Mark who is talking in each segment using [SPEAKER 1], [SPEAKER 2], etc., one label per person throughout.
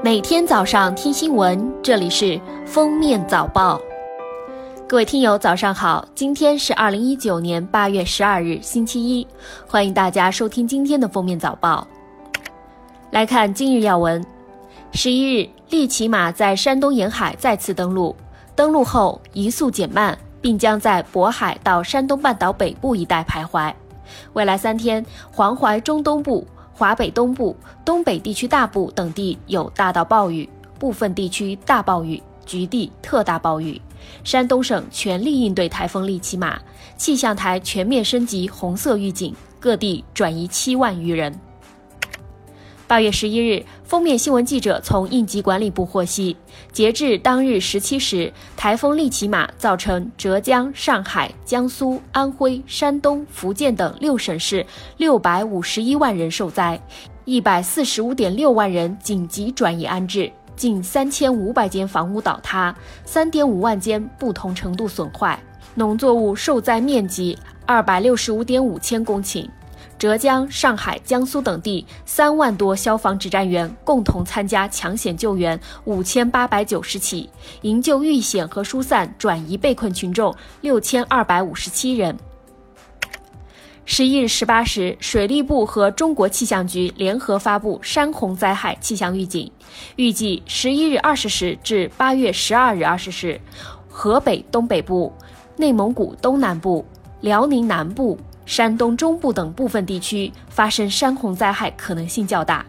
[SPEAKER 1] 每天早上听新闻，这里是封面早报。各位听友，早上好！今天是二零一九年八月十二日，星期一，欢迎大家收听今天的封面早报。来看今日要闻：十一日，利奇马在山东沿海再次登陆，登陆后移速减慢，并将在渤海到山东半岛北部一带徘徊。未来三天，黄淮中东部。华北东部、东北地区大部等地有大到暴雨，部分地区大暴雨，局地特大暴雨。山东省全力应对台风利奇马，气象台全面升级红色预警，各地转移七万余人。八月十一日，封面新闻记者从应急管理部获悉，截至当日十七时，台风利奇马造成浙江、上海、江苏、安徽、山东、福建等六省市六百五十一万人受灾，一百四十五点六万人紧急转移安置，近三千五百间房屋倒塌，三点五万间不同程度损坏，农作物受灾面积二百六十五点五千公顷。浙江、上海、江苏等地三万多消防指战员共同参加抢险救援五千八百九十起，营救遇险和疏散转移被困群众六千二百五十七人。十一日十八时，水利部和中国气象局联合发布山洪灾害气象预警，预计十一日二十时至八月十二日二十时，河北东北部、内蒙古东南部、辽宁南部。山东中部等部分地区发生山洪灾害可能性较大，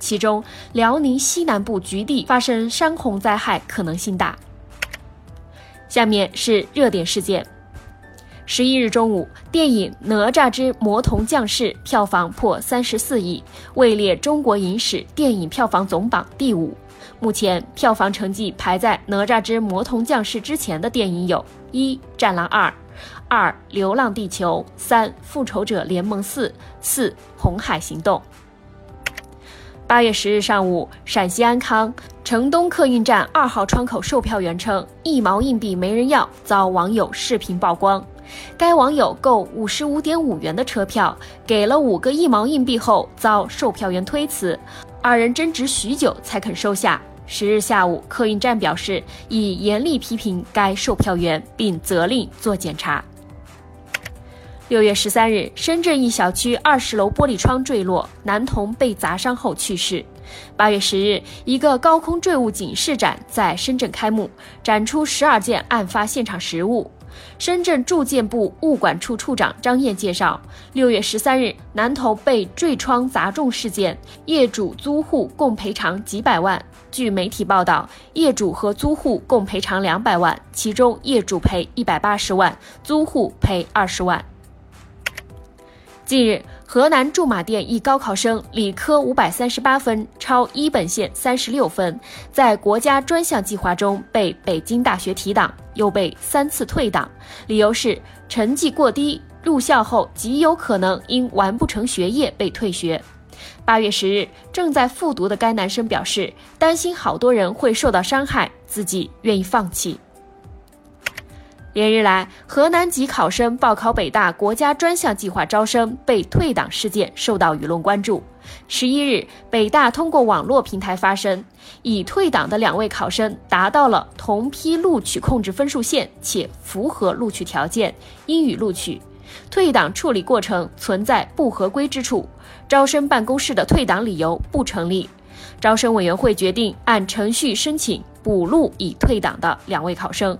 [SPEAKER 1] 其中辽宁西南部局地发生山洪灾害可能性大。下面是热点事件：十一日中午，电影《哪吒之魔童降世》票房破三十四亿，位列中国影史电影票房总榜第五。目前票房成绩排在《哪吒之魔童降世》之前的电影有：一《战狼二》。二《流浪地球》，三《复仇者联盟四》，四《红海行动》。八月十日上午，陕西安康城东客运站二号窗口售票员称一毛硬币没人要，遭网友视频曝光。该网友购五十五点五元的车票，给了五个一毛硬币后，遭售票员推辞，二人争执许久才肯收下。十日下午，客运站表示已严厉批评该售票员，并责令做检查。六月十三日，深圳一小区二十楼玻璃窗坠落，男童被砸伤后去世。八月十日，一个高空坠物警示展在深圳开幕，展出十二件案发现场实物。深圳住建部物管处处长张燕介绍，六月十三日，南头被坠窗砸中事件，业主、租户共赔偿几百万。据媒体报道，业主和租户共赔偿两百万，其中业主赔一百八十万，租户赔二十万。近日，河南驻马店一高考生理科五百三十八分，超一本线三十六分，在国家专项计划中被北京大学提档，又被三次退档，理由是成绩过低，入校后极有可能因完不成学业被退学。八月十日，正在复读的该男生表示，担心好多人会受到伤害，自己愿意放弃。连日来，河南籍考生报考北大国家专项计划招生被退档事件受到舆论关注。十一日，北大通过网络平台发声，已退档的两位考生达到了同批录取控制分数线，且符合录取条件，应予录取。退档处理过程存在不合规之处，招生办公室的退档理由不成立。招生委员会决定按程序申请补录已退档的两位考生。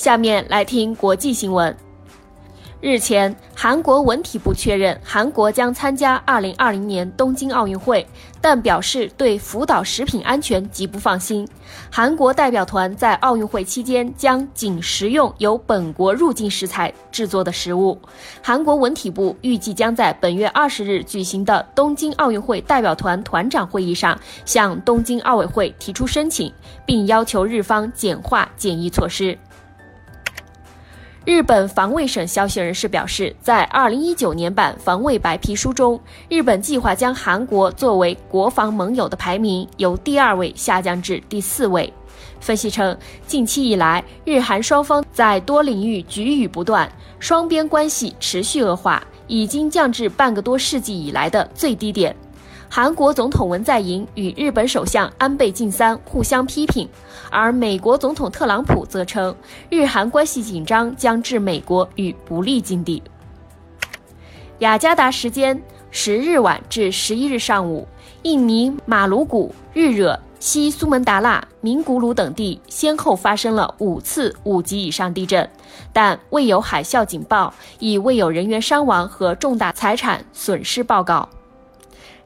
[SPEAKER 1] 下面来听国际新闻。日前，韩国文体部确认韩国将参加2020年东京奥运会，但表示对福岛食品安全极不放心。韩国代表团在奥运会期间将仅食用由本国入境食材制作的食物。韩国文体部预计将在本月二十日举行的东京奥运会代表团团长会议上向东京奥委会提出申请，并要求日方简化检疫措施。日本防卫省消息人士表示，在2019年版防卫白皮书中，日本计划将韩国作为国防盟友的排名由第二位下降至第四位。分析称，近期以来，日韩双方在多领域局域不断，双边关系持续恶化，已经降至半个多世纪以来的最低点。韩国总统文在寅与日本首相安倍晋三互相批评，而美国总统特朗普则称日韩关系紧张将置美国于不利境地。雅加达时间十日晚至十一日上午，印尼马鲁古、日惹、西苏门答腊、明古鲁等地先后发生了五次五级以上地震，但未有海啸警报，亦未有人员伤亡和重大财产损失报告。